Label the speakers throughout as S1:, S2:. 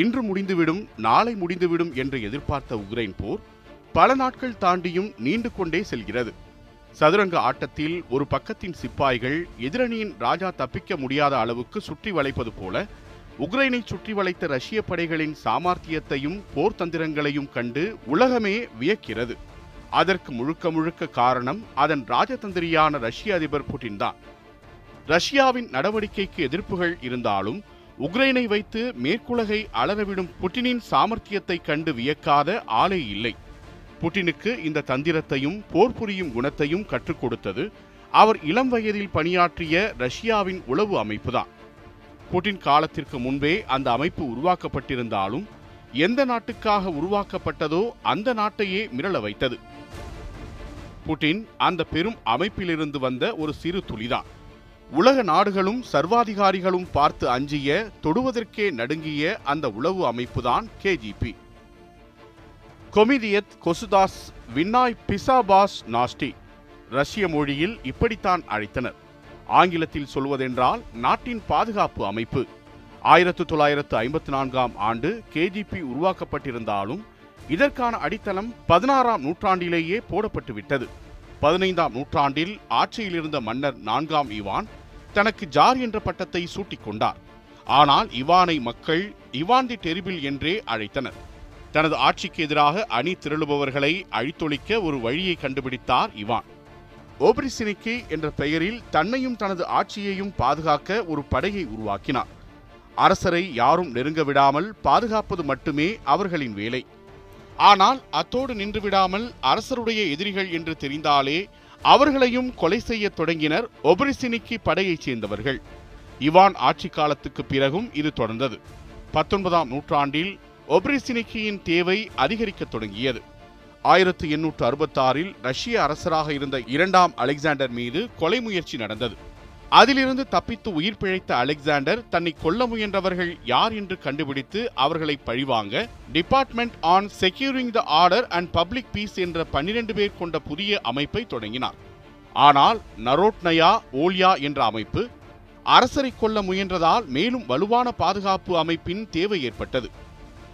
S1: இன்று முடிந்துவிடும் நாளை முடிந்துவிடும் என்று எதிர்பார்த்த உக்ரைன் போர் பல நாட்கள் தாண்டியும் நீண்டு கொண்டே செல்கிறது. சதுரங்க ஆட்டத்தில் ஒரு பக்கத்தின் சிப்பாய்கள் எதிரணியின் ராஜா தப்பிக்க முடியாத அளவுக்கு சுற்றி வளைப்பது போல உக்ரைனை சுற்றி வளைத்த ரஷ்ய படைகளின் சாமர்த்தியத்தையும் போர் தந்திரங்களையும் கண்டு உலகமே வியக்கிறது. அதற்கு முழுக்க முழுக்க காரணம் அதன் ராஜதந்திரியான ரஷ்ய அதிபர் புட்டின் தான். ரஷ்யாவின் நடவடிக்கைக்கு எதிர்ப்புகள் இருந்தாலும் உக்ரைனை வைத்து மேற்குலகை அலறவிடும் புட்டினின் சாமர்த்தியத்தை கண்டு வியக்காத ஆளே இல்லை. புட்டினுக்கு இந்த தந்திரத்தையும் போர் புரியும் குணத்தையும் கற்றுக் கொடுத்தது அவர் இளம் வயதில் பணியாற்றிய ரஷ்யாவின் உளவு அமைப்புதான். புட்டின் காலத்திற்கு முன்பே அந்த அமைப்பு உருவாக்கப்பட்டிருந்தாலும் எந்த நாட்டுக்காக உருவாக்கப்பட்டதோ அந்த நாட்டையே மிரள வைத்தது. புட்டின் அந்த பெரும் அமைப்பிலிருந்து வந்த ஒரு சிறு துளிதான். உலக நாடுகளும் சர்வாதிகாரிகளும் பார்த்து அஞ்சிய தொடுவதற்கே நடுங்கிய அந்த உளவு அமைப்புதான் கேஜிபி. கொமிதியத் கொசுதாஸ் வின்னாய் பிசாபாஸ் நாஸ்டி ரஷ்ய மொழியில் இப்படித்தான் அழைத்தனர். ஆங்கிலத்தில் சொல்வதென்றால் நாட்டின் பாதுகாப்பு அமைப்பு. ஆயிரத்து தொள்ளாயிரத்து ஐம்பத்தி நான்காம் ஆண்டு கேஜிபி உருவாக்கப்பட்டிருந்தாலும் இதற்கான அடித்தளம் பதினாறாம் நூற்றாண்டிலேயே போடப்பட்டு விட்டது பதினைந்தாம் நூற்றாண்டில் ஆட்சியில் இருந்த மன்னர் நான்காம் இவான் தனக்கு ஜார் என்ற பட்டத்தை சூட்டிக் கொண்டார் ஆனால் இவானை மக்கள் இவான் தி டெரிபிள் என்றே அழைத்தனர். தனது ஆட்சிக்கு எதிராக அணி திரளுபவர்களை அழித்தொழிக்க ஒரு வழியை கண்டுபிடித்தார் இவான். ஓபரிசினிக்கி என்ற பெயரில் தன்னையும் தனது ஆட்சியையும் பாதுகாக்க ஒரு படையை உருவாக்கினார். அரசரை யாரும் நெருங்க விடாமல் பாதுகாப்பது மட்டுமே அவர்களின் வேலை. ஆனால் அத்தோடு நின்று விடாமல் அரசருடைய எதிரிகள் என்று தெரிந்தாலே அவர்களையும் கொலை செய்ய தொடங்கினர் ஒபரிசினிக்கி படையைச் சேர்ந்தவர்கள். இவான் ஆட்சி காலத்துக்கு பிறகும் இது தொடர்ந்தது. பத்தொன்பதாம் நூற்றாண்டில் ஒப்ரிசினிக்கியின் தேவை அதிகரிக்கத் தொடங்கியது. ஆயிரத்து எண்ணூற்று அறுபத்தாறில் ரஷ்ய அரசராக இருந்த இரண்டாம் அலெக்சாண்டர் மீது கொலை முயற்சி நடந்தது. அதிலிருந்து தப்பித்து உயிர் பிழைத்த அலெக்சாண்டர் தன்னை கொல்ல முயன்றவர்கள் யார் என்று கண்டுபிடித்து அவர்களை பழிவாங்க. Department on securing the order and public peace என்ற பன்னிரண்டு பேர் கொண்ட புதிய அமைப்பை தொடங்கினார். ஆனால் நரோட்னயா ஓலியா என்ற அமைப்பு அரசரை கொல்ல முயன்றதால் மேலும் வலுவான பாதுகாப்பு அமைப்பின் தேவை ஏற்பட்டது.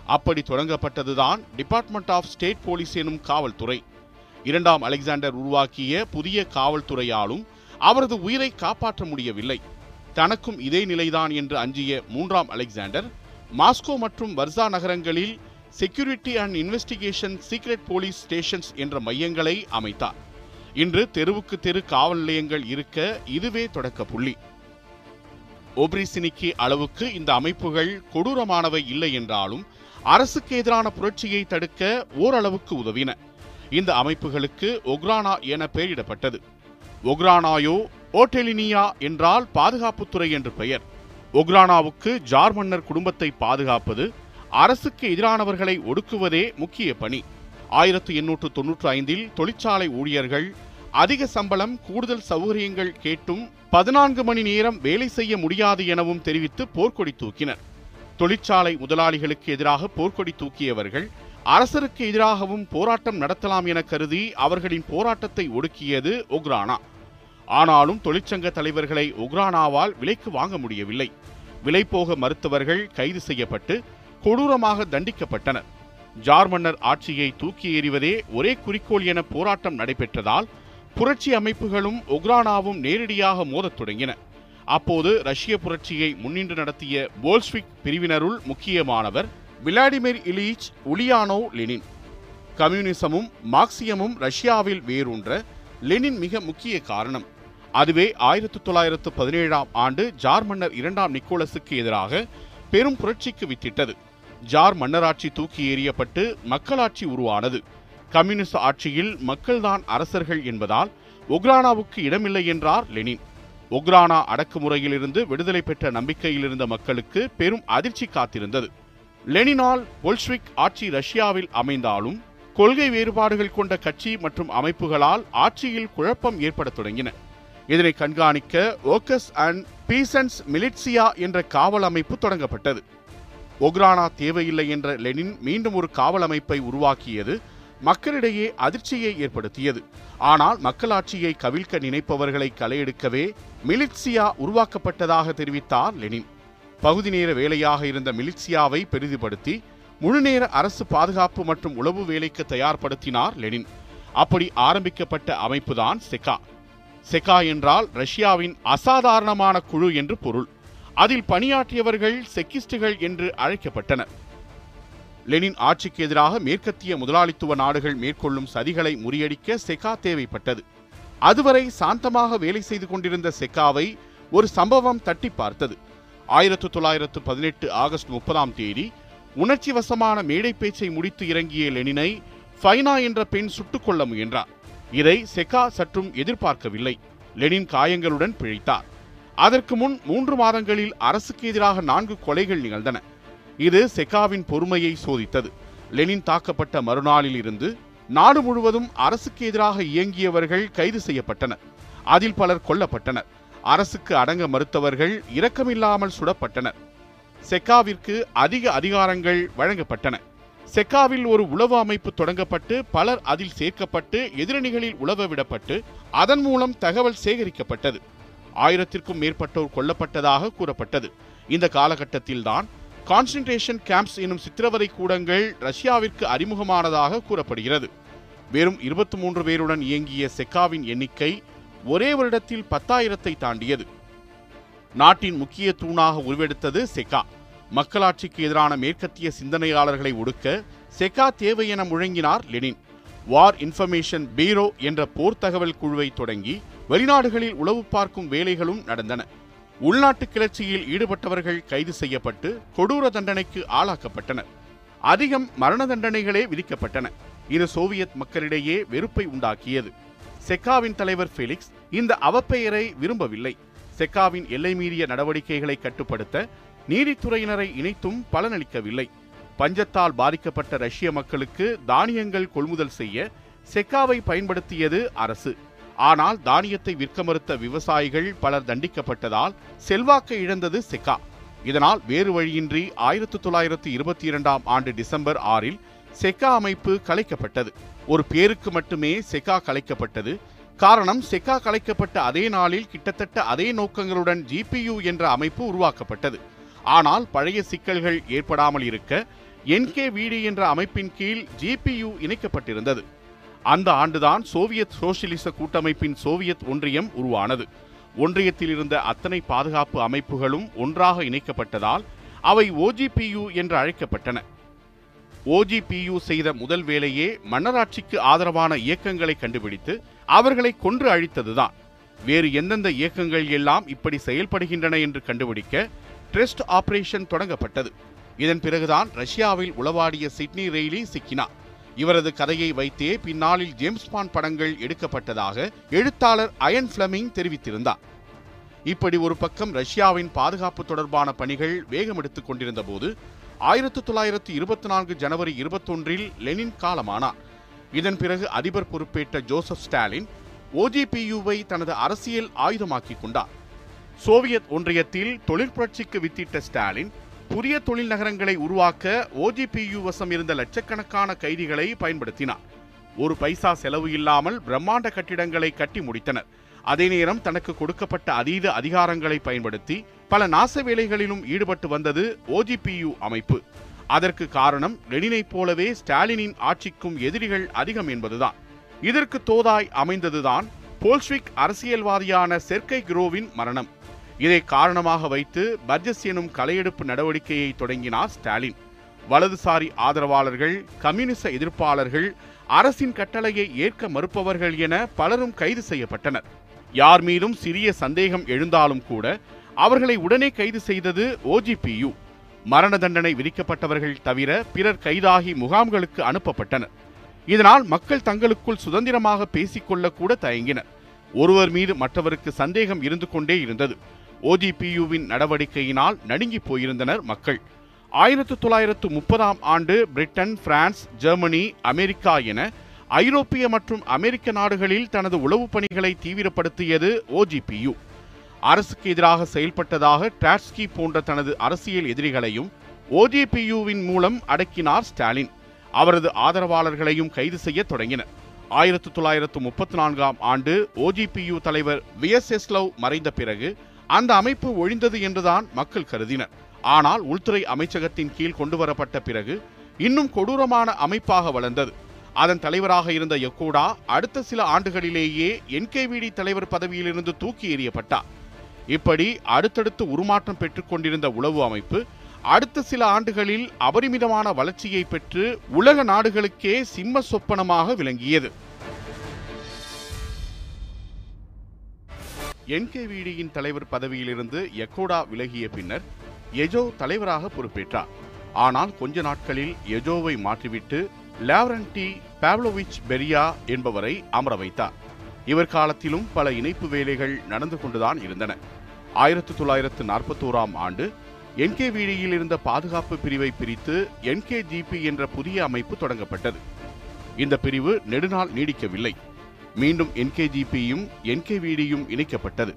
S1: அப்படி தொடங்கப்பட்டதுதான் டிபார்ட்மெண்ட் ஆஃப் ஸ்டேட் போலீஸ் எனும் காவல்துறை. இரண்டாம் அலெக்சாண்டர் உருவாக்கிய புதிய காவல்துறையாலும் அவரது உயிரை காப்பாற்ற முடியவில்லை. தனக்கும் இதே நிலைதான் என்று அஞ்சிய மூன்றாம் அலெக்சாண்டர் மாஸ்கோ மற்றும் வர்சா நகரங்களில் security and investigation secret police stations என்ற மையங்களை அமைத்தார். இன்று தெருவுக்கு தெரு காவல் நிலையங்கள் இருக்க இதுவே தொடக்க புள்ளி. ஓப்ரிசினிக்கி அளவுக்கு இந்த அமைப்புகள் கொடூரமானவை இல்லை என்றாலும் அரசுக்கு எதிரான புரட்சியை தடுக்க ஓரளவுக்கு உதவின. இந்த அமைப்புகளுக்கு ஒக்ரானா என பெயரிடப்பட்டது. ஒக்ரானாயோ ஓட்டெலினியா என்றால் பாதுகாப்புத்துறை என்று பெயர். ஒக்ரானாவுக்கு ஜார் மன்னர் குடும்பத்தை பாதுகாப்பது அரசுக்கு எதிரானவர்களை ஒடுக்குவதே முக்கிய பணி. ஆயிரத்து எண்ணூற்று தொன்னூற்று ஐந்தில் தொழிற்சாலை ஊழியர்கள் அதிக சம்பளம் கூடுதல் சௌகரியங்கள் கேட்டும் பதினான்கு மணி நேரம் வேலை செய்ய முடியாது எனவும் தெரிவித்து போர்க்கொடி தூக்கினர். தொழிற்சாலை முதலாளிகளுக்கு எதிராக போர்க்கொடி தூக்கியவர்கள் அரசருக்கு எதிராகவும் போராட்டம் நடத்தலாம் என கருதி அவர்களின் போராட்டத்தை ஒடுக்கியது ஒக்ரானா. ஆனாலும் தொழிற்சங்க தலைவர்களை ஒக்ரானாவால் விலைக்கு வாங்க முடியவில்லை. விலை போக மறுத்தவர்கள் கைது செய்யப்பட்டு கொடூரமாக தண்டிக்கப்பட்டனர். ஜார் மன்னர் ஆட்சியை தூக்கி எறிவதே ஒரே குறிக்கோள் என போராட்டம் நடைபெற்றதால் புரட்சி அமைப்புகளும் ஒக்ரானாவும் நேரடியாக மோதத் தொடங்கின. அப்போது ரஷ்ய புரட்சியை முன்னின்று நடத்திய போல்ஸ்விக் பிரிவினருள் முக்கியமானவர் விளாடிமிர் இலீச் உலியானோ லெனின். கம்யூனிசமும் மார்க்சியமும் ரஷ்யாவில் வேரூன்ற லெனின் மிக முக்கிய காரணம். அதுவே ஆயிரத்து தொள்ளாயிரத்து பதினேழாம் ஆண்டு ஜார் மன்னர் இரண்டாம் நிக்கோலஸுக்கு எதிராக பெரும் புரட்சிக்கு வித்திட்டது. ஜார் மன்னராட்சி தூக்கி எறியப்பட்டு மக்களாட்சி உருவானது. கம்யூனிஸ்ட் ஆட்சியில் மக்கள்தான் அரசர்கள் என்பதால் ஒக்ரானாவுக்கு இடமில்லை என்றார் லெனின். ஒக்ரானா அடக்குமுறையிலிருந்து விடுதலை பெற்ற நம்பிக்கையில் இருந்த மக்களுக்கு பெரும் அதிர்ச்சி காத்திருந்தது. லெனினால் பொல்ஷ்விக் ஆட்சி ரஷ்யாவில் அமைந்தாலும் கொள்கை வேறுபாடுகள் கொண்ட கட்சி மற்றும் அமைப்புகளால் ஆட்சியில் குழப்பம் ஏற்படத் தொடங்கின. இதனை கண்காணிக்க ஓக்கஸ் அண்ட் பீசன்ஸ் மிலிட்சியா என்ற காவல் அமைப்பு தொடங்கப்பட்டது. ஒக்ரானா தேவையில்லை என்ற லெனின் மீண்டும் ஒரு காவல் அமைப்பை உருவாக்கியது மக்களிடையே அதிர்ச்சியை ஏற்படுத்தியது. ஆனால் மக்களாட்சியை கவிழ்க்க நினைப்பவர்களை களையெடுக்கவே மிலிட்சியா உருவாக்கப்பட்டதாக தெரிவித்தார் லெனின். பகுதி நேர வேலையாக இருந்த மிலிட்சியாவை பெரிதுபடுத்தி முழுநேர அரசு பாதுகாப்பு மற்றும் உளவு வேலைக்கு தயார்படுத்தினார் லெனின். அப்படி ஆரம்பிக்கப்பட்ட அமைப்புதான் செகா செகா என்றால் ரஷ்யாவின் அசாதாரணமான குழு என்று பொருள். அதில் பணியாற்றியவர்கள் செக்கிஸ்டுகள் என்று அழைக்கப்பட்டனர். லெனின் ஆட்சிக்கு எதிராக மேற்கத்திய முதலாளித்துவ நாடுகள் மேற்கொள்ளும் சதிகளை முறியடிக்க செகா தேவைப்பட்டது. அதுவரை சாந்தமாக வேலை செய்து கொண்டிருந்த செக்காவை ஒரு சம்பவம் தட்டி பார்த்தது. ஆயிரத்து தொள்ளாயிரத்து பதினெட்டு ஆகஸ்ட் முப்பதாம் தேதி உணர்ச்சி வசமான மேடை பேச்சை முடித்து இறங்கிய லெனினை ஃபைனா என்ற பெண் சுட்டுக் கொள்ள முயன்றார். இதை செகா சற்றும் எதிர்பார்க்கவில்லை. லெனின் காயங்களுடன் பிழைத்தார். அதற்கு முன் மூன்று மாதங்களில் அரசுக்கு எதிராக நான்கு கொலைகள் நிகழ்ந்தன. இது செகாவின் பொறுமையை சோதித்தது. லெனின் தாக்கப்பட்ட மறுநாளில் இருந்து நாடு முழுவதும் அரசுக்கு எதிராக இயங்கியவர்கள் கைது செய்யப்பட்டனர். அதில் பலர் கொல்லப்பட்டனர். அரசுக்கு அடங்க மறுத்தவர்கள் இரக்கமில்லாமல் சுடப்பட்டனர். செக்காவிற்கு அதிக அதிகாரங்கள் வழங்கப்பட்டன. செக்காவில் ஒரு உளவு அமைப்பு தொடங்கப்பட்டு பலர் அதில் சேர்க்கப்பட்டு எதிரணிகளில் உளவ விடப்பட்டு அதன் மூலம் தகவல் சேகரிக்கப்பட்டது. ஆயிரத்திற்கும் மேற்பட்டோர் கொல்லப்பட்டதாக கூறப்பட்டது. இந்த காலகட்டத்தில்தான் கான்சன்ட்ரேஷன் கேம்ப்ஸ் எனும் சித்திரவதை கூடங்கள் ரஷ்யாவிற்கு அறிமுகமானதாக கூறப்படுகிறது. வெறும் இருபத்தி மூன்று பேருடன் இயங்கிய செக்காவின் எண்ணிக்கை ஒரே வருடத்தில் பத்தாயிரத்தை தாண்டியது. நாட்டின் முக்கிய தூணாக உருவெடுத்தது செக்கா. மக்களாட்சிக்கு எதிரான மேற்கத்திய சிந்தனையாளர்களை ஒடுக்க செகா தேவை என முழங்கினார் லெனின். வார் இன்ஃபர்மேஷன் பீரோ என்ற போர் தகவல் குழுவை தொடங்கி வெளிநாடுகளில் உளவு பார்க்கும் வேலைகளும் நடந்தன. உள்நாட்டு கிளர்ச்சியில் ஈடுபட்டவர்கள் கைது செய்யப்பட்டு கொடூர தண்டனைக்கு ஆளாக்கப்பட்டனர். அதிகம் மரண தண்டனைகளே விதிக்கப்பட்டன. இது சோவியத் மக்களிடையே வெறுப்பை உண்டாக்கியது. செக்காவின் தலைவர் ஃபெலிக்ஸ் இந்த அவப்பெயரை விரும்பவில்லை. செக்காவின் எல்லை மீறிய நடவடிக்கைகளை கட்டுப்படுத்த நீதித்துறையினரை இணைத்தும் பலனளிக்கவில்லை. பஞ்சத்தால் பாதிக்கப்பட்ட ரஷ்ய மக்களுக்கு தானியங்கள் கொள்முதல் செய்ய செக்காவை பயன்படுத்தியது அரசு. ஆனால் தானியத்தை விற்க மறுத்த விவசாயிகள் பலர் தண்டிக்கப்பட்டதால் செல்வாக்கை இழந்தது செக்கா. இதனால் வேறு வழியின்றி ஆயிரத்தி தொள்ளாயிரத்தி இருபத்தி இரண்டாம் ஆண்டு டிசம்பர் ஆறில் செக்கா அமைப்பு கலைக்கப்பட்டது. ஒரு பேருக்கு மட்டுமே செக்கா கலைக்கப்பட்டது. காரணம் செக்கா கலைக்கப்பட்ட அதே நாளில் கிட்டத்தட்ட அதே நோக்கங்களுடன் ஜிபியு என்ற அமைப்பு உருவாக்கப்பட்டது. ஆனால் பழைய சிக்கல்கள் ஏற்படாமல் இருக்க என்கே விடி என்ற அமைப்பின் கீழ் ஜிபியு இணைக்கப்பட்டிருந்தது. அந்த ஆண்டுதான் சோவியத் சோசியலிச கூட்டமைப்பின் சோவியத் ஒன்றியம் உருவானது. ஒன்றியத்தில் இருந்த அத்தனை பாதுகாப்பு அமைப்புகளும் ஒன்றாக இணைக்கப்பட்டதால் அவை ஓஜிபியு என்று அழைக்கப்பட்டன. ஓஜிபியு செய்த முதல் வேலையே மன்னராட்சிக்கு ஆதரவான இயக்கங்களை கண்டுபிடித்து அவர்களை கொன்று அழித்ததுதான். வேறு எந்தெந்த இயக்கங்கள் எல்லாம் இப்படி செயல்படுகின்றன என்று கண்டுபிடிக்க டெஸ்ட் ஆபரேஷன் தொடங்கப்பட்டது. இதன் பிறகுதான் ரஷ்யாவில் உளவாடிய சிட்னி ரெய்லி சிக்கினார் இவரது கதையை வைத்தே பின்னாளில் ஜேம்ஸ் பாண்ட் படங்கள் எடுக்கப்பட்டதாக எழுத்தாளர் அயன் ஃபிளமிங் தெரிவித்திருந்தார். இப்படி ஒரு பக்கம் ரஷ்யாவின் பாதுகாப்பு தொடர்பான பணிகள் வேகம் எடுத்துக் கொண்டிருந்த போது ஆயிரத்தி தொள்ளாயிரத்தி இருபத்தி நான்கு ஜனவரி இருபத்தொன்றில் லெனின் காலமானார் இதன் பிறகு அதிபர் பொறுப்பேற்ற ஜோசப் ஸ்டாலின் ஓஜிபியுவை தனது அரசியல் ஆயுதமாக்கிக் கொண்டார். சோவியத் ஒன்றியத்தில் தொழிற்புரட்சிக்கு வித்திட்ட ஸ்டாலின் புதிய தொழில் நகரங்களை உருவாக்க ஓஜிபியு வசம் இருந்த லட்சக்கணக்கான கைதிகளை பயன்படுத்தினார். ஒரு பைசா செலவு இல்லாமல் பிரம்மாண்ட கட்டிடங்களை கட்டி முடித்தனர். அதே நேரம் தனக்கு கொடுக்கப்பட்ட அதீத அதிகாரங்களை பயன்படுத்தி பல நாச வேலைகளிலும் ஈடுபட்டு வந்தது ஓஜிபியு அமைப்பு. அதற்கு காரணம் லெனினைப் போலவே ஸ்டாலினின் ஆட்சிக்கும் எதிரிகள் அதிகம் என்பதுதான். இதற்கு தோதாய் அமைந்ததுதான் போல்ஸ்விக் அரசியல்வாதியான செர்கை குரோவின் மரணம். இதை காரணமாக வைத்து பர்ஜஸ் எனும் கலையெடுப்பு நடவடிக்கையை தொடங்கினார் ஸ்டாலின். வலதுசாரி ஆதரவாளர்கள் கம்யூனிச எதிர்ப்பாளர்கள் அரசின் கட்டளையை ஏற்க மறுப்பவர்கள் என பலரும் கைது செய்யப்பட்டனர். யார் மீதும் சிறிய சந்தேகம் எழுந்தாலும் கூட அவர்களை உடனே கைது செய்தது ஓஜிபியு மரண தண்டனை விதிக்கப்பட்டவர்கள் தவிர பிறர் கைதாகி முகாம்களுக்கு அனுப்பப்பட்டனர். இதனால் மக்கள் தங்களுக்குள் சுதந்திரமாக பேசிக்கொள்ள கூட தயங்கினர். ஒருவர் மீது மற்றவருக்கு சந்தேகம் இருந்து கொண்டே இருந்தது. ஓஜிபியுவின் நடவடிக்கையினால் நடுங்கி போயிருந்தனர் மக்கள். ஆயிரத்து தொள்ளாயிரத்து முப்பதாம் ஆண்டு பிரிட்டன் பிரான்ஸ் ஜெர்மனி அமெரிக்கா என ஐரோப்பிய மற்றும் அமெரிக்க நாடுகளில் தனது உளவு பணிகளை தீவிரப்படுத்தியது ஓஜிபியு அரசுக்கு எதிராக செயல்பட்டதாக டாட்ஸ்கி போன்ற தனது அரசியல் எதிரிகளையும் ஓஜிபியுவின் மூலம் அடக்கினார் ஸ்டாலின். அவரது ஆதரவாளர்களையும் கைது செய்ய தொடங்கினர். ஆயிரத்து தொள்ளாயிரத்து முப்பத்தி நான்காம் ஆண்டு ஓஜிபியு தலைவர் விஎஸ்எஸ்லவ் மறைந்த பிறகு அந்த அமைப்பு ஒழிந்தது என்றுதான் மக்கள் கருதினர். ஆனால் உள்துறை அமைச்சகத்தின் கீழ் கொண்டு வரப்பட்ட பிறகு இன்னும் கொடூரமான அமைப்பாக வளர்ந்தது. அதன் தலைவராக இருந்த யக்கோடா அடுத்த சில ஆண்டுகளிலேயே என்கேவிடி தலைவர் பதவியிலிருந்து தூக்கி எறியப்பட்டார். இப்படி அடுத்தடுத்து உருமாற்றம் பெற்றுக்கொண்டிருந்த உளவு அமைப்பு அடுத்த சில ஆண்டுகளில் அபரிமிதமான வளர்ச்சியை பெற்று உலக நாடுகளுக்கே சிம்ம சொப்பனமாக விளங்கியது. என்கேவிடியின் தலைவர் பதவியிலிருந்து எக்கோடா விலகிய பின்னர் எஜோ தலைவராக பொறுப்பேற்றார். ஆனால் கொஞ்ச நாட்களில் எஜோவை மாற்றிவிட்டு லாவ்ரன்டி பாவ்லோவிச் பெரியா என்பவரை அமர வைத்தார். இவர் காலத்திலும் பல இணைப்பு வேலைகள் நடந்து கொண்டுதான் இருந்தன. ஆயிரத்தி தொள்ளாயிரத்து நாற்பத்தோராம் ஆண்டு என்கேவிடியில் இருந்த பாதுகாப்பு பிரிவை பிரித்து என்கேஜிபி என்ற புதிய அமைப்பு தொடங்கப்பட்டது. இந்த பிரிவு நெடுநாள் நீடிக்கவில்லை. மீண்டும் என்கேஜிபியும் என்கேவிடியும் இணைக்கப்பட்டது.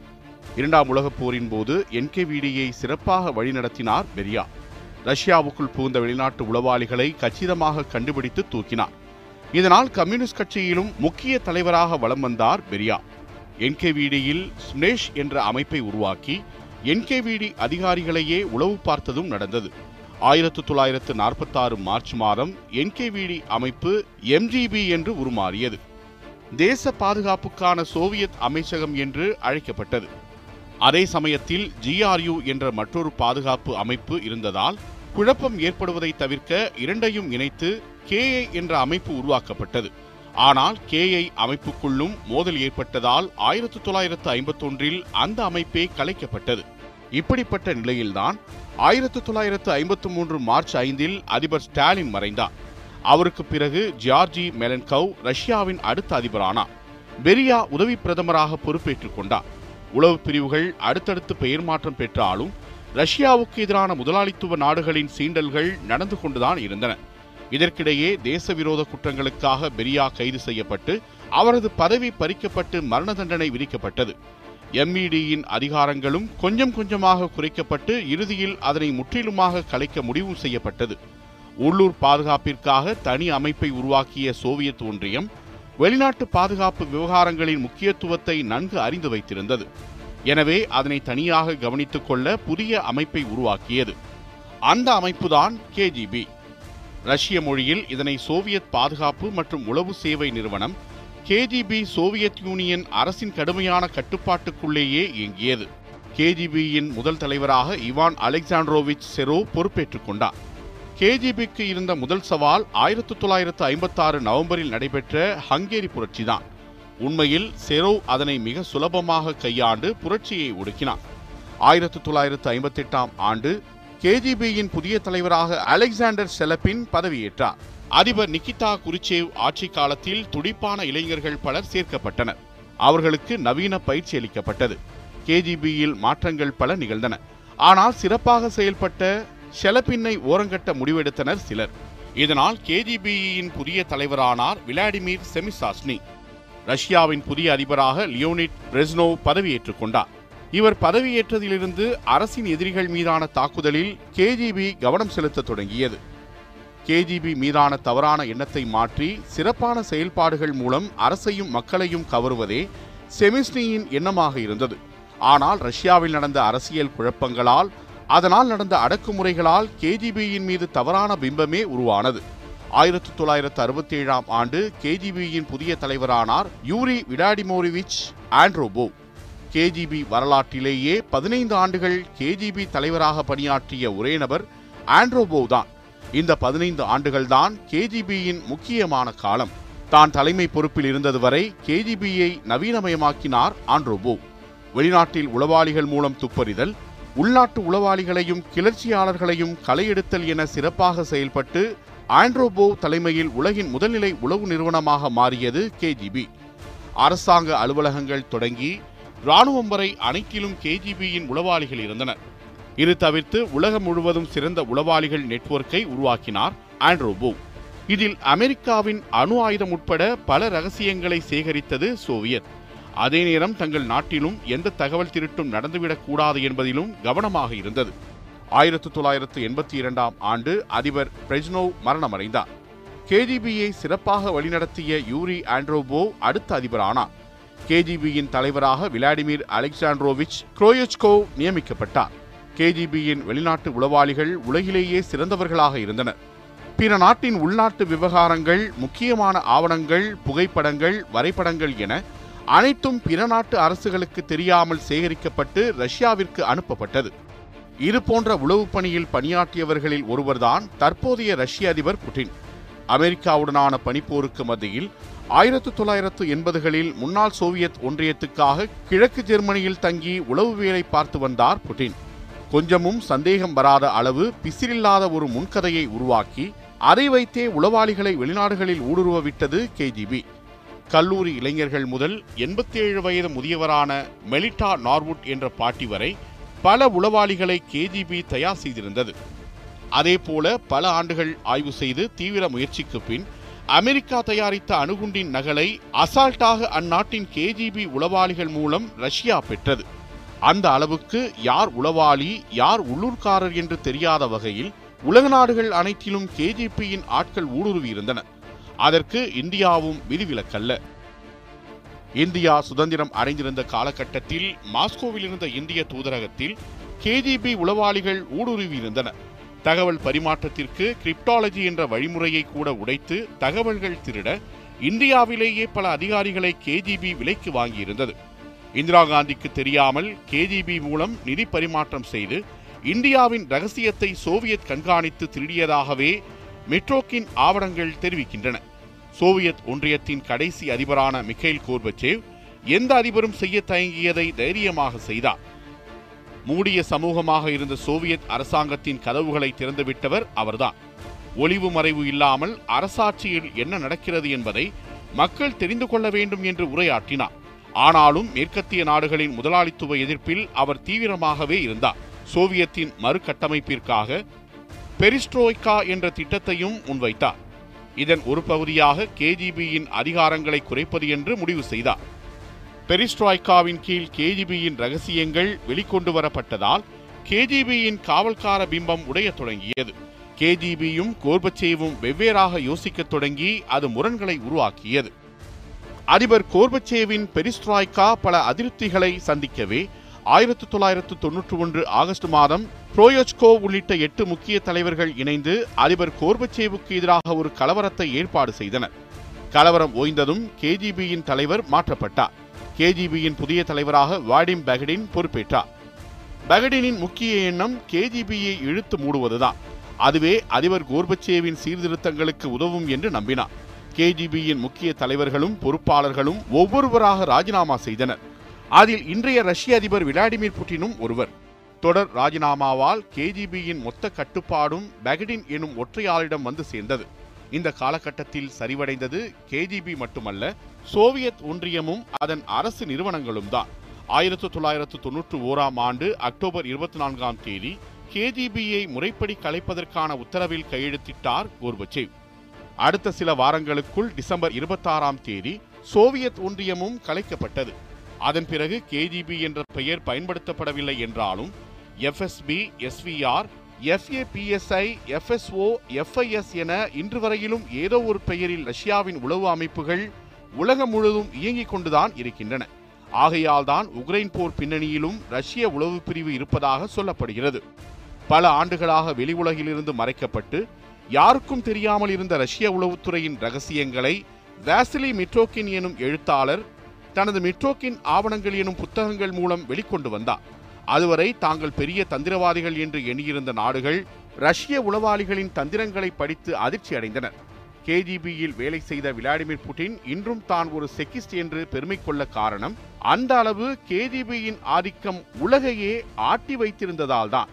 S1: இரண்டாம் உலகப் போரின் போது என்கேவிடியை சிறப்பாக வழிநடத்தினார் பெரியா. ரஷ்யாவுக்குள் புகுந்த வெளிநாட்டு உளவாளிகளை கச்சிதமாக கண்டுபிடித்து தூக்கினார். இதனால் கம்யூனிஸ்ட் கட்சியிலும் முக்கிய தலைவராக வலம் வந்தார் பெரியா. என்கேவிடியில் சுனேஷ் என்ற அமைப்பை உருவாக்கி என்கேவிடி அதிகாரிகளையே உளவு பார்த்ததும் நடந்தது. ஆயிரத்து தொள்ளாயிரத்து நாற்பத்தாறு மார்ச் மாதம் என்கேவிடி அமைப்பு எம்ஜிபி என்று உருமாறியது. தேச பாதுகாப்புக்கான சோவியத் அமைச்சகம் என்று அழைக்கப்பட்டது. அதே சமயத்தில் ஜிஆர்யு என்ற மற்றொரு பாதுகாப்பு அமைப்பு இருந்ததால் குழப்பம் ஏற்படுவதை தவிர்க்க இரண்டையும் இணைத்து கேஏ என்ற அமைப்பு உருவாக்கப்பட்டது. ஆனால் கேஐ அமைப்புக்குள்ளும் மோதல் ஏற்பட்டதால் ஆயிரத்தி தொள்ளாயிரத்து ஐம்பத்தொன்றில் அந்த அமைப்பே கலைக்கப்பட்டது. இப்படிப்பட்ட நிலையில்தான் ஆயிரத்தி தொள்ளாயிரத்து ஐம்பத்து மூன்று மார்ச் ஐந்தில் அதிபர் ஸ்டாலின் மறைந்தார். அவருக்கு பிறகு ஜியார்ஜி மெலன்கவ் ரஷ்யாவின் அடுத்த அதிபரானார். பெரியா உதவி பிரதமராக பொறுப்பேற்றுக் கொண்டார். உளவு பிரிவுகள் அடுத்தடுத்து பெயர் மாற்றம் பெற்றாலும் ரஷ்யாவுக்கு எதிரான முதலாளித்துவ நாடுகளின் சீண்டல்கள் நடந்து கொண்டுதான் இருந்தன. இதற்கிடையே தேச விரோத குற்றங்களுக்காக பெரியா கைது செய்யப்பட்டு அவரது பதவி பறிக்கப்பட்டு மரண தண்டனை விதிக்கப்பட்டது. எம்இடியின் அதிகாரங்களும் கொஞ்சம் கொஞ்சமாக குறைக்கப்பட்டு இறுதியில் அதனை முற்றிலுமாக கலைக்க முடிவு செய்யப்பட்டது. உள்ளூர் பாதுகாப்பிற்காக தனி அமைப்பை உருவாக்கிய சோவியத் ஒன்றியம் வெளிநாட்டு பாதுகாப்பு விவகாரங்களின் முக்கியத்துவத்தை நன்கு அறிந்து வைத்திருந்தது. எனவே அதனை தனியாக கவனித்துக் கொள்ள புதிய அமைப்பை உருவாக்கியது. அந்த அமைப்புதான் கேஜிபி. ரஷ்ய மொழியில் இதனை சோவியத் பாதுகாப்பு மற்றும் உளவு சேவை நிறுவனம் கேஜிபி சோவியத் யூனியன் அரசின் கடுமையான கட்டுப்பாட்டுக்குள்ளேயே இயங்கியது. கேஜிபியின் முதல் தலைவராக இவான் அலெக்சாண்ட்ரோவிச் செரோ பொறுப்பேற்றுக் கொண்டார். கேஜிபிக்கு இருந்த முதல் சவால் ஆயிரத்தி தொள்ளாயிரத்து ஐம்பத்தாறு நவம்பரில் நடைபெற்ற ஹங்கேரி புரட்சிதான். உண்மையில் செரோவ் அதனை மிக சுலபமாக கையாண்டு புரட்சியை ஒடுக்கினார் ஆயிரத்தி தொள்ளாயிரத்து ஐம்பத்தெட்டாம் ஆண்டு கேஜிபியின் புதிய தலைவராக அலெக்சாண்டர் செலப்பின் பதவியேற்றார். அதிபர் நிகிதா குருச்சேவ் ஆட்சி காலத்தில் துடிப்பான இளைஞர்கள் பலர் சேர்க்கப்பட்டனர். அவர்களுக்கு நவீன பயிற்சி அளிக்கப்பட்டது. கேஜிபியில் மாற்றங்கள் பல நிகழ்ந்தன. ஆனால் சிறப்பாக செயல்பட்ட ஷெலப்பின்னை ஓரங்கட்ட முடிவெடுத்தனர் சிலர். இதனால் கேஜிபியின் புதிய தலைவரானார் விளாடிமிர் செமிசாஸ்னி. ரஷ்யாவின் புதிய அதிபராக லியோனிட் பிரெஸ்னோவ் பதவியேற்றுக் கொண்டார். இவர் பதவியேற்றதிலிருந்து அரசின் எதிரிகள் மீதான தாக்குதலில் கேஜிபி கவனம் செலுத்த தொடங்கியது. கேஜிபி மீதான தவறான எண்ணத்தை மாற்றி சிறப்பான செயல்பாடுகள் மூலம் அரசையும் மக்களையும் கவருவதே செமிஸ்னியின் எண்ணமாக இருந்தது. ஆனால் ரஷ்யாவில் நடந்த அரசியல் குழப்பங்களால் அதனால் நடந்த அடக்குமுறைகளால் கேஜிபியின் மீது தவறான பிம்பமே உருவானது. ஆயிரத்தி தொள்ளாயிரத்து அறுபத்தி ஏழாம் ஆண்டு கேஜிபியின் புதிய தலைவரானார் யூரி விடாடிமோரிவிச் ஆண்ட்ரோபோ. கேஜிபி வரலாற்றிலேயே பதினைந்து ஆண்டுகள் கேஜிபி தலைவராக பணியாற்றிய ஒரே நபர் ஆண்ட்ரோபோ தான். இந்த பதினைந்து ஆண்டுகள்தான் கேஜிபியின் முக்கியமான காலம். தான் தலைமை பொறுப்பில் இருந்தது வரை கேஜிபியை நவீனமயமாக்கினார் ஆண்ட்ரோபோ. வெளிநாட்டில் உளவாளிகள் மூலம் துப்பறிதல் உள்நாட்டு உளவாளிகளையும் கிளர்ச்சியாளர்களையும் களையெடுத்தல் என சிறப்பாக செயல்பட்டு ஆண்ட்ரோபோ தலைமையில் உலகின் முதல்நிலை உளவு நிறுவனமாக மாறியது கேஜிபி. அரசாங்க அலுவலகங்கள் தொடங்கி இராணுவம் வரை அனைத்திலும் கேஜிபியின் உளவாளிகள் இருந்தனர். இது தவிர்த்து உலகம் முழுவதும் சிறந்த உளவாளிகள் நெட்வொர்க்கை உருவாக்கினார் ஆண்ட்ரோபோ. இதில் அமெரிக்காவின் அணு ஆயுதம் உட்பட பல ரகசியங்களை சேகரித்தது சோவியத். அதே நேரம் தங்கள் நாட்டிலும் எந்த தகவல் திருட்டும் நடந்துவிடக்கூடாது என்பதிலும் கவனமாக இருந்தது. ஆயிரத்து தொள்ளாயிரத்து எண்பத்தி இரண்டாம் ஆண்டு அதிபர் பிரெஜ்னோவ் மரணமடைந்தார். கேஜிபியை சிறப்பாக வழிநடத்திய யூரி ஆண்ட்ரோபோ அடுத்த அதிபரானார். கேஜிபியின் தலைவராக விளாடிமிர் அலெக்சாண்ட்ரோவிச் குரோயச்கோவ் நியமிக்கப்பட்டார். கேஜிபியின் வெளிநாட்டு உளவாளிகள் உலகிலேயே சிறந்தவர்களாக இருந்தனர். பிற நாட்டின் உள்நாட்டு விவகாரங்கள் முக்கியமான ஆவணங்கள் புகைப்படங்கள் வரைபடங்கள் என அனைத்தும் பிற நாட்டு அரசுகளுக்கு தெரியாமல் சேகரிக்கப்பட்டு ரஷ்யாவிற்கு அனுப்பப்பட்டது. இது போன்ற உளவுப் பணியில் பணியாற்றியவர்களில் ஒருவர்தான் தற்போதைய ரஷ்ய அதிபர் புட்டின். அமெரிக்காவுடனான பனிப்போருக்கு மத்தியில் ஆயிரத்து தொள்ளாயிரத்து எண்பதுகளில் முன்னாள் சோவியத் ஒன்றியத்துக்காக கிழக்கு ஜெர்மனியில் தங்கி உளவு வேலை பார்த்து வந்தார் புட்டின். கொஞ்சமும் சந்தேகம் வராத அளவு பிசிறில்லாத ஒரு முன்கதையை உருவாக்கி அதை வைத்தே உளவாளிகளை வெளிநாடுகளில் ஊடுருவ விட்டது கேஜிபி. கல்லூரி இளைஞர்கள் முதல் எண்பத்தேழு வயது முதியவரான மெலிட்டா நார்வுட் என்ற பாட்டி வரை பல உளவாளிகளை கேஜிபி தயார் செய்திருந்தது. அதேபோல பல ஆண்டுகள் ஆய்வு செய்து தீவிர முயற்சிக்கு பின் அமெரிக்கா தயாரித்த அணுகுண்டின் நகலை அசால்ட்டாக அந்நாட்டின் கேஜிபி உளவாளிகள் மூலம் ரஷ்யா பெற்றது. அந்த அளவுக்கு யார் உளவாளி யார் உள்ளூர்காரர் என்று தெரியாத வகையில் உலக நாடுகள் அனைத்திலும் கேஜிபியின் ஆட்கள் ஊடுருவியிருந்தனர் அதற்கு இந்தியாவும் விதிவிலக்கல்ல. இந்தியா சுதந்திரம் அடைந்திருந்த காலகட்டத்தில் மாஸ்கோவில் இருந்த இந்திய தூதரகத்தில் கேஜிபி உளவாளிகள் ஊடுருவியிருந்தனர். தகவல் பரிமாற்றத்திற்கு கிரிப்டாலஜி என்ற வழிமுறையை கூட உடைத்து தகவல்கள் திருட இந்தியாவிலேயே பல அதிகாரிகளை கேஜிபி விலைக்கு வாங்கியிருந்தது. இந்திரா காந்திக்கு தெரியாமல் கேஜிபி மூலம் நிதி பரிமாற்றம் செய்து இந்தியாவின் ரகசியத்தை சோவியத் கண்காணித்து திருடியதாகவே மெட்ரோக்கின் ஆவணங்கள் தெரிவிக்கின்றன. சோவியத் ஒன்றியத்தின் கடைசி அதிபரான மிக்கைல் கோர்பச்சேவ் எந்த அதிபரும் செய்ய தயங்கியதை தைரியமாக செய்தார். மூடிய சமூகமாக இருந்த சோவியத் அரசாங்கத்தின் கதவுகளை திறந்துவிட்டவர் அவர்தான். ஒளிவு மறைவு இல்லாமல் அரசாட்சியில் என்ன நடக்கிறது என்பதை மக்கள் தெரிந்து கொள்ள வேண்டும் என்று உரையாற்றினார். ஆனாலும் மேற்கத்திய நாடுகளின் முதலாளித்துவ எதிர்ப்பில் அவர் தீவிரமாகவே இருந்தார். சோவியத்தின் மறுகட்டமைப்பிற்காக பெரிஸ்ட்ரோய்கா என்ற திட்டத்தையும் முன்வைத்தார். இதன் ஒரு பகுதியாக கேஜிபியின் அதிகாரங்களை குறைப்பது என்று முடிவு செய்தார். பெரிஸ்ட்ராய்காவின் கீழ் கேஜிபியின் ரகசியங்கள் வெளிக்கொண்டு வரப்பட்டதால் கேஜிபியின் காவல்கார பிம்பம் உடைய தொடங்கியது. கேஜிபியும் கோர்பச்சேவும் வெவ்வேறாக யோசிக்கத் தொடங்கி அது முரண்களை உருவாக்கியது. அதிபர் கோர்பச்சேவின் பெரிஸ்ட்ராய்கா பல அதிருப்திகளை சந்திக்கவே ஆயிரத்து தொள்ளாயிரத்து தொன்னூற்று ஒன்று ஆகஸ்ட் மாதம் புரோயோச்கோ உள்ளிட்ட எட்டு முக்கிய தலைவர்கள் இணைந்து அதிபர் கோர்பச்சேவுக்கு எதிராக ஒரு கலவரத்தை ஏற்பாடு செய்தனர். கலவரம் ஓய்ந்ததும் கேஜிபியின் தலைவர் மாற்றப்பட்டார். கேஜிபியின் புதிய தலைவராக வாடிம் பகடின் பொறுப்பேற்றார். பகடினின் முக்கிய எண்ணம் கேஜிபியை இழுத்து மூடுவதுதான். அதுவே அதிபர் கோர்பச்சேவின் சீர்திருத்தங்களுக்கு உதவும் என்று நம்பினார். கேஜிபியின் முக்கிய தலைவர்களும் பொறுப்பாளர்களும் ஒவ்வொருவராக ராஜினாமா செய்தனர். அதில் இன்றைய ரஷ்ய அதிபர் விளாடிமிர் புட்டினும் ஒருவர். தொடர் ராஜினாமாவால் கேஜிபியின் மொத்த கட்டுப்பாடும் பெகடின் எனும் ஒற்றையாளிடம் வந்து சேர்ந்தது. இந்த காலகட்டத்தில் சரிவடைந்தது கேஜிபி மட்டுமல்ல சோவியத் ஒன்றியமும் அதன் அரசு நிறுவனங்களும் தான். ஆயிரத்து தொள்ளாயிரத்து தொன்னூற்று ஓராம் ஆண்டு அக்டோபர் இருபத்தி நான்காம் தேதி கேஜிபியை முறைப்படி கலைப்பதற்கான உத்தரவில் கையெழுத்திட்டார் கோர்பச்சேவ். அடுத்த சில வாரங்களுக்குள் டிசம்பர் இருபத்தாறாம் தேதி சோவியத் ஒன்றியமும் கலைக்கப்பட்டது. அதன் பிறகு கேஜிபி என்ற பெயர் பயன்படுத்தப்படவில்லை என்றாலும் FSB SVR FAPSI FSO FIS என இன்று வரையிலும் ஏதோ ஒரு பெயரில் ரஷ்யாவின் உளவு அமைப்புகள் உலகம் முழுவதும் இயங்கிக் கொண்டுதான் இருக்கின்றன. ஆகையால் தான் உக்ரைன் போர் பின்னணியிலும் ரஷ்ய உளவு பிரிவு இருப்பதாக சொல்லப்படுகிறது. பல ஆண்டுகளாக வெளி உலகிலிருந்து மறைக்கப்பட்டு யாருக்கும் தெரியாமல் இருந்த ரஷ்ய உளவுத்துறையின் ரகசியங்களை வாசிலி மிட்ரோக்கின் எனும் எழுத்தாளர் தனது மிட்ரோக்கின் ஆவணங்கள் எனும் புத்தகங்கள் மூலம் வெளிக்கொண்டு வந்தார். அதுவரை தாங்கள் பெரிய தந்திரவாதிகள் என்று எண்ணியிருந்த நாடுகள் ரஷ்ய உளவாளிகளின் தந்திரங்களை படித்து அதிர்ச்சி அடைந்தனர். கேஜிபியில் வேலை செய்த விளாடிமிர் புட்டின் இன்றும் தான் ஒரு செக்கிஸ்ட் என்று பெருமை கொள்ள காரணம் அந்த அளவு கேஜிபியின் ஆதிக்கம் உலகையே ஆட்டி வைத்திருந்ததால்தான்